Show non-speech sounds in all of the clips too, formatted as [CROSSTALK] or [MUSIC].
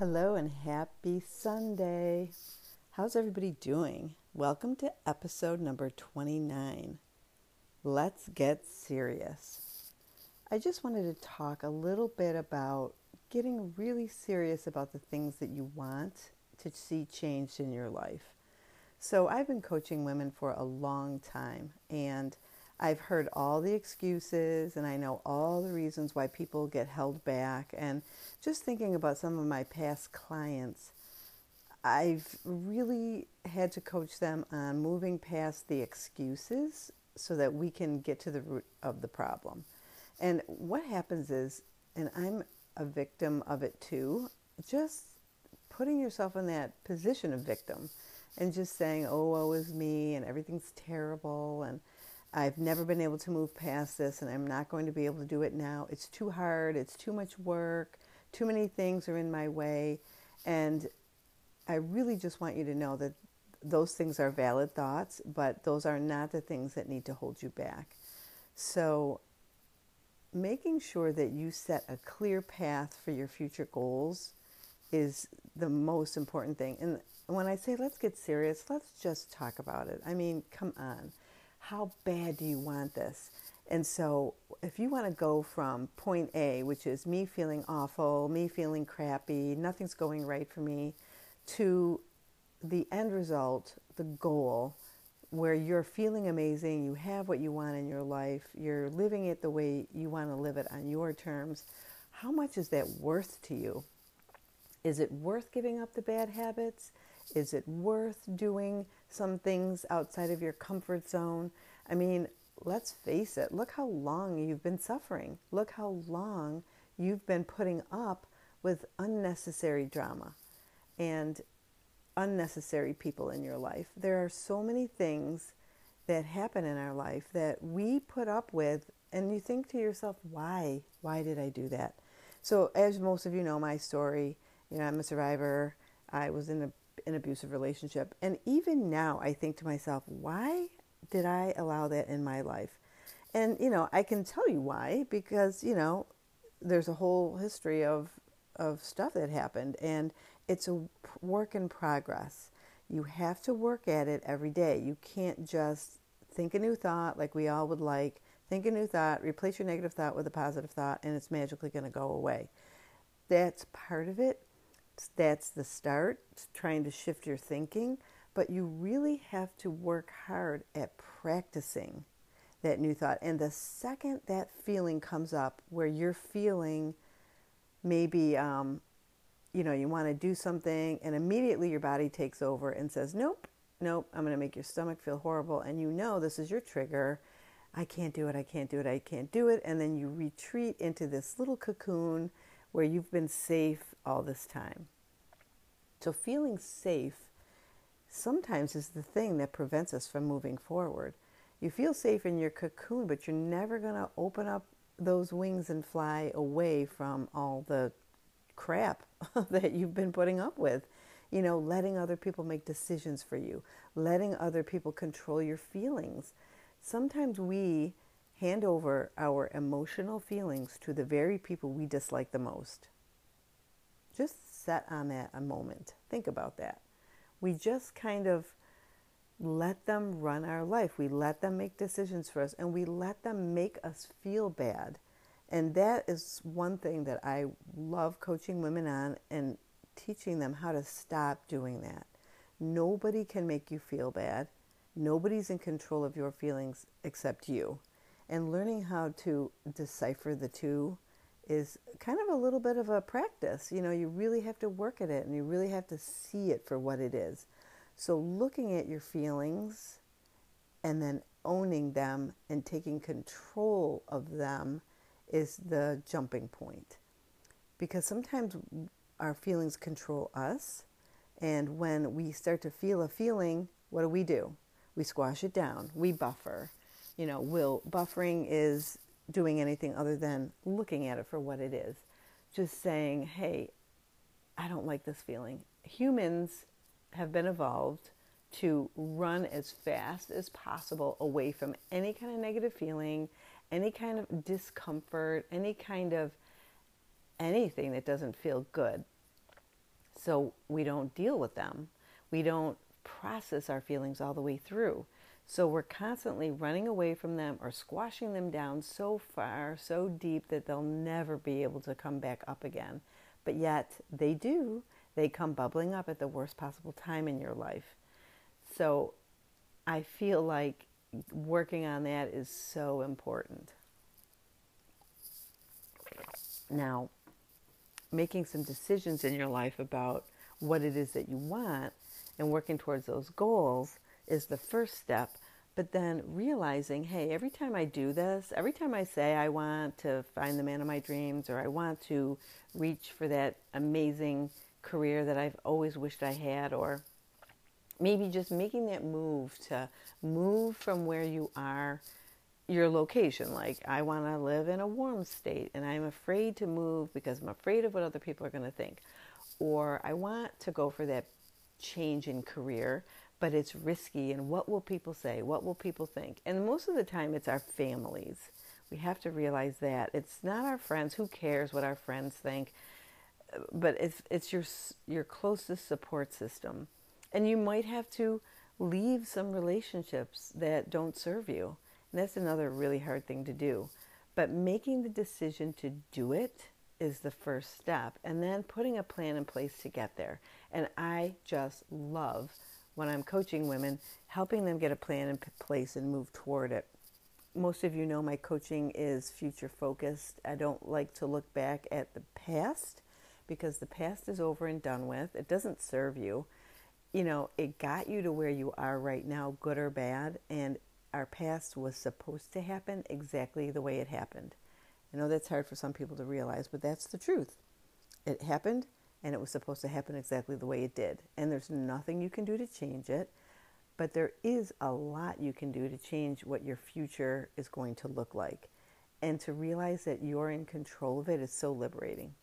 Hello and happy Sunday. How's everybody doing? Welcome to episode number 29. Let's get serious. I just wanted to talk a little bit about getting really serious about the things that you want to see changed in your life. So, I've been coaching women for a long time and I've heard all the excuses and I know all the reasons why people get held back. And just thinking about some of my past clients, I've really had to coach them on moving past the excuses so that we can get to the root of the problem. And what happens is, and I'm a victim of it too, just putting yourself in that position of victim and just saying, oh, woe is me, and everything's terrible, and I've never been able to move past this and I'm not going to be able to do it now. It's too hard, it's too much work, too many things are in my way. And I really just want you to know that those things are valid thoughts, but those are not the things that need to hold you back. So, making sure that you set a clear path for your future goals is the most important thing. And when I say let's get serious, let's just talk about it. I mean, come on how bad do you want this? And so, if you want to go from point A, which is me feeling awful, me feeling crappy, nothing's going right for me, to the end result, the goal, where you're feeling amazing, you have what you want in your life, you're living it the way you want to live it on your terms, how much is that worth to you? Is it worth giving up the bad habits? Is it worth doing some things outside of your comfort zone? I mean, let's face it, look how long you've been suffering. Look how long you've been putting up with unnecessary drama and unnecessary people in your life. There are so many things that happen in our life that we put up with, and you think to yourself, why? Why did I do that? So, as most of you know, my story, you know, I'm a survivor. I was in a an abusive relationship. And even now, I think to myself, why did I allow that in my life? And, you know, I can tell you why, because, you know, there's a whole history of, of stuff that happened, and it's a work in progress. You have to work at it every day. You can't just think a new thought like we all would like, think a new thought, replace your negative thought with a positive thought, and it's magically going to go away. That's part of it, that's the start, trying to shift your thinking, but you really have to work hard at practicing that new thought. And the second that feeling comes up where you're feeling maybe, um, you know, you want to do something and immediately your body takes over and says, nope, nope, I'm going to make your stomach feel horrible. And you know this is your trigger. I can't do it, I can't do it, I can't do it. And then you retreat into this little cocoon where you've been safe all this time. So, feeling safe sometimes is the thing that prevents us from moving forward. You feel safe in your cocoon, but you're never going to open up those wings and fly away from all the crap [LAUGHS] that you've been putting up with. You know, letting other people make decisions for you, letting other people control your feelings. Sometimes we hand over our emotional feelings to the very people we dislike the most. Just set on that a moment. Think about that. We just kind of let them run our life. We let them make decisions for us and we let them make us feel bad. And that is one thing that I love coaching women on and teaching them how to stop doing that. Nobody can make you feel bad. Nobody's in control of your feelings except you. And learning how to decipher the two is kind of a little bit of a practice. You know, you really have to work at it and you really have to see it for what it is. So, looking at your feelings and then owning them and taking control of them is the jumping point. Because sometimes our feelings control us. And when we start to feel a feeling, what do we do? We squash it down, we buffer you know, will buffering is doing anything other than looking at it for what it is. Just saying, hey, I don't like this feeling. Humans have been evolved to run as fast as possible away from any kind of negative feeling, any kind of discomfort, any kind of anything that doesn't feel good. So we don't deal with them. We don't process our feelings all the way through. So we're constantly running away from them or squashing them down so far, so deep that they'll never be able to come back up again. But yet they do. They come bubbling up at the worst possible time in your life. So I feel like working on that is so important. Now, making some decisions in your life about what it is that you want and working towards those goals is the first step. But then realizing, hey, every time I do this, every time I say I want to find the man of my dreams or I want to reach for that amazing career that I've always wished I had, or maybe just making that move to move from where you are, your location. Like, I want to live in a warm state and I'm afraid to move because I'm afraid of what other people are going to think. Or I want to go for that change in career, but it's risky. And what will people say? What will people think? And most of the time, it's our families. We have to realize that it's not our friends. Who cares what our friends think? But it's it's your your closest support system, and you might have to leave some relationships that don't serve you. And that's another really hard thing to do. But making the decision to do it is the first step, and then putting a plan in place to get there. And I just love when I'm coaching women, helping them get a plan in place and move toward it. Most of you know my coaching is future focused. I don't like to look back at the past because the past is over and done with. It doesn't serve you. You know, it got you to where you are right now, good or bad, and our past was supposed to happen exactly the way it happened. I know that's hard for some people to realize, but that's the truth. It happened and it was supposed to happen exactly the way it did. And there's nothing you can do to change it, but there is a lot you can do to change what your future is going to look like. And to realize that you're in control of it is so liberating.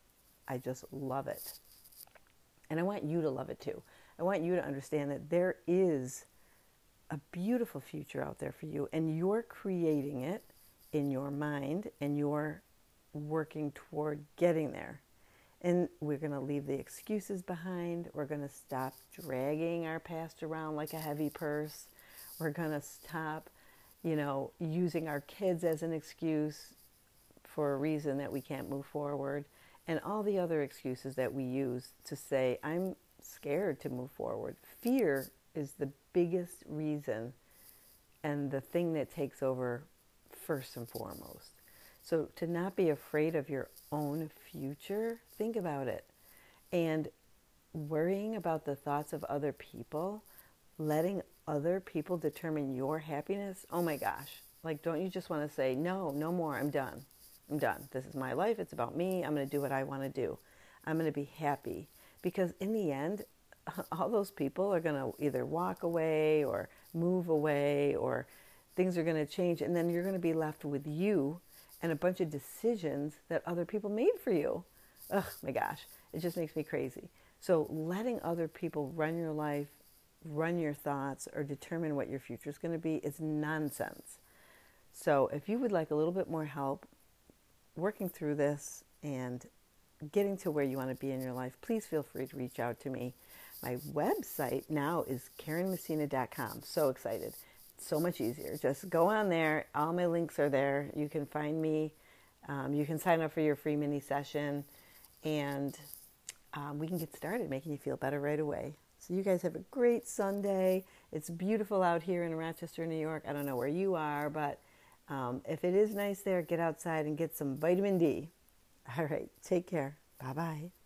I just love it. And I want you to love it too. I want you to understand that there is a beautiful future out there for you, and you're creating it in your mind and you're working toward getting there. And we're going to leave the excuses behind. We're going to stop dragging our past around like a heavy purse. We're going to stop, you know, using our kids as an excuse for a reason that we can't move forward. And all the other excuses that we use to say, I'm scared to move forward. Fear is the biggest reason and the thing that takes over first and foremost. So, to not be afraid of your own future, think about it. And worrying about the thoughts of other people, letting other people determine your happiness, oh my gosh. Like, don't you just want to say, no, no more, I'm done. I'm done. This is my life. It's about me. I'm going to do what I want to do. I'm going to be happy. Because in the end, [LAUGHS] all those people are going to either walk away or move away or things are going to change. And then you're going to be left with you and a bunch of decisions that other people made for you. Oh my gosh, it just makes me crazy. So, letting other people run your life, run your thoughts, or determine what your future is going to be is nonsense. So, if you would like a little bit more help working through this and getting to where you want to be in your life, please feel free to reach out to me. My website now is KarenMessina.com. So excited so much easier. Just go on there. All my links are there. You can find me. Um, you can sign up for your free mini session, and um, we can get started making you feel better right away. So, you guys have a great Sunday. It's beautiful out here in Rochester, New York. I don't know where you are, but um, if it is nice there, get outside and get some vitamin D. All right, take care. Bye bye.